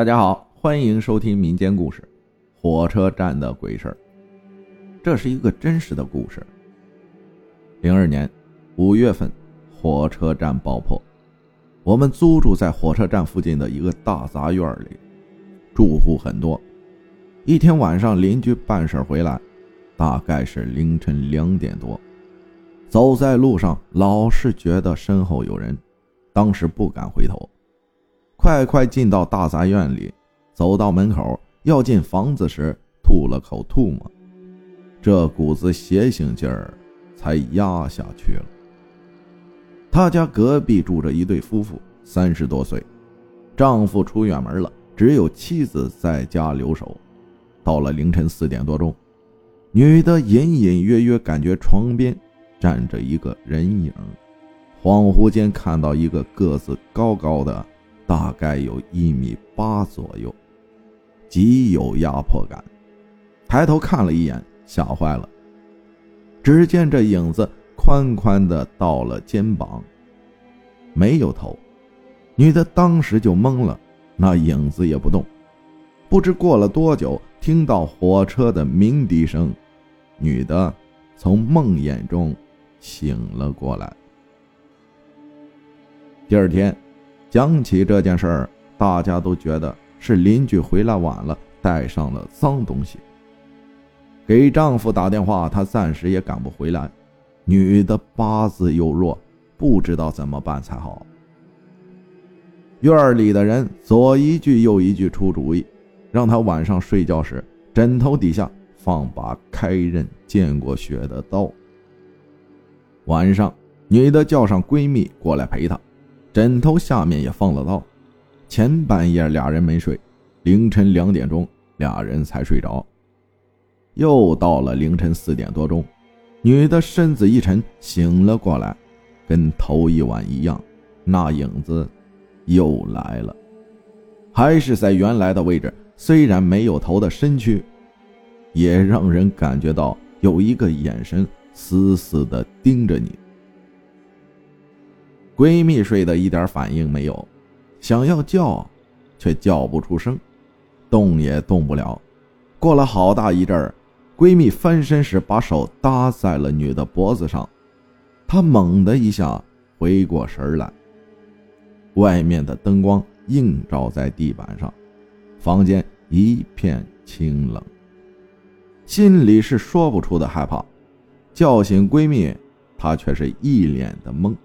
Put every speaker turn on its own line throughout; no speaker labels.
大家好，欢迎收听民间故事《火车站的鬼事儿》。这是一个真实的故事。零二年五月份，火车站爆破。我们租住在火车站附近的一个大杂院里，住户很多。一天晚上，邻居办事回来，大概是凌晨两点多，走在路上老是觉得身后有人，当时不敢回头。快快进到大杂院里，走到门口要进房子时，吐了口唾沫，这股子邪性劲儿才压下去了。他家隔壁住着一对夫妇，三十多岁，丈夫出远门了，只有妻子在家留守。到了凌晨四点多钟，女的隐隐约约感觉床边站着一个人影，恍惚间看到一个个子高高的。大概有一米八左右，极有压迫感。抬头看了一眼，吓坏了。只见这影子宽宽的到了肩膀，没有头。女的当时就懵了，那影子也不动。不知过了多久，听到火车的鸣笛声，女的从梦魇中醒了过来。第二天。讲起这件事儿，大家都觉得是邻居回来晚了，带上了脏东西。给丈夫打电话，他暂时也赶不回来。女的八字又弱，不知道怎么办才好。院里的人左一句右一句出主意，让她晚上睡觉时枕头底下放把开刃见过血的刀。晚上，女的叫上闺蜜过来陪她。枕头下面也放了刀。前半夜俩人没睡，凌晨两点钟俩人才睡着。又到了凌晨四点多钟，女的身子一沉醒了过来，跟头一晚一样，那影子又来了，还是在原来的位置。虽然没有头的身躯，也让人感觉到有一个眼神死死地盯着你。闺蜜睡得一点反应没有，想要叫，却叫不出声，动也动不了。过了好大一阵儿，闺蜜翻身时把手搭在了女的脖子上，她猛的一下回过神来。外面的灯光映照在地板上，房间一片清冷，心里是说不出的害怕。叫醒闺蜜，她却是一脸的懵。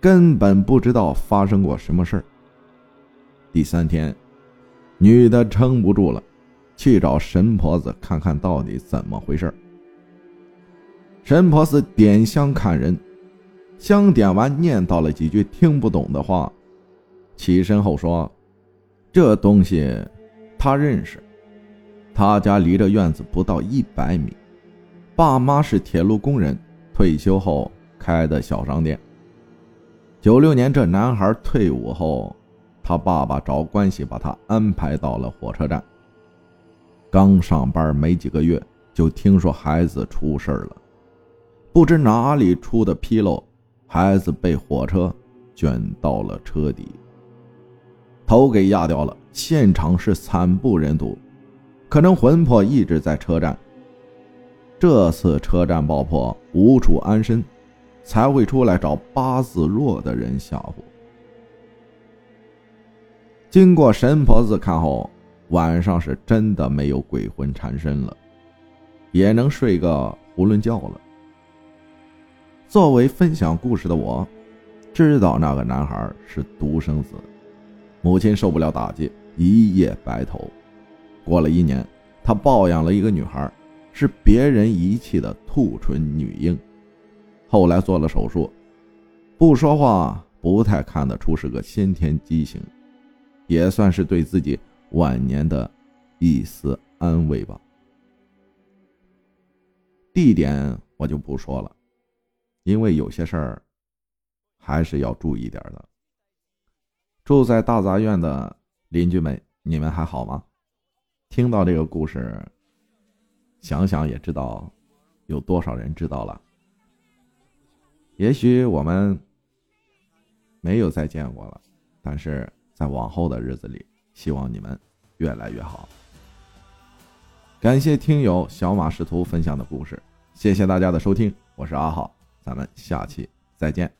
根本不知道发生过什么事儿。第三天，女的撑不住了，去找神婆子看看到底怎么回事神婆子点香看人，香点完，念叨了几句听不懂的话，起身后说：“这东西，他认识。他家离这院子不到一百米，爸妈是铁路工人，退休后开的小商店。”九六年，这男孩退伍后，他爸爸找关系把他安排到了火车站。刚上班没几个月，就听说孩子出事了，不知哪里出的纰漏，孩子被火车卷到了车底，头给压掉了，现场是惨不忍睹，可能魂魄一直在车站。这次车站爆破，无处安身。才会出来找八字弱的人吓唬。经过神婆子看后，晚上是真的没有鬼魂缠身了，也能睡个囫囵觉了。作为分享故事的我，知道那个男孩是独生子，母亲受不了打击，一夜白头。过了一年，他抱养了一个女孩，是别人遗弃的兔唇女婴。后来做了手术，不说话，不太看得出是个先天畸形，也算是对自己晚年的一丝安慰吧。地点我就不说了，因为有些事儿还是要注意点的。住在大杂院的邻居们，你们还好吗？听到这个故事，想想也知道有多少人知道了。也许我们没有再见过了，但是在往后的日子里，希望你们越来越好。感谢听友小马识途分享的故事，谢谢大家的收听，我是阿浩，咱们下期再见。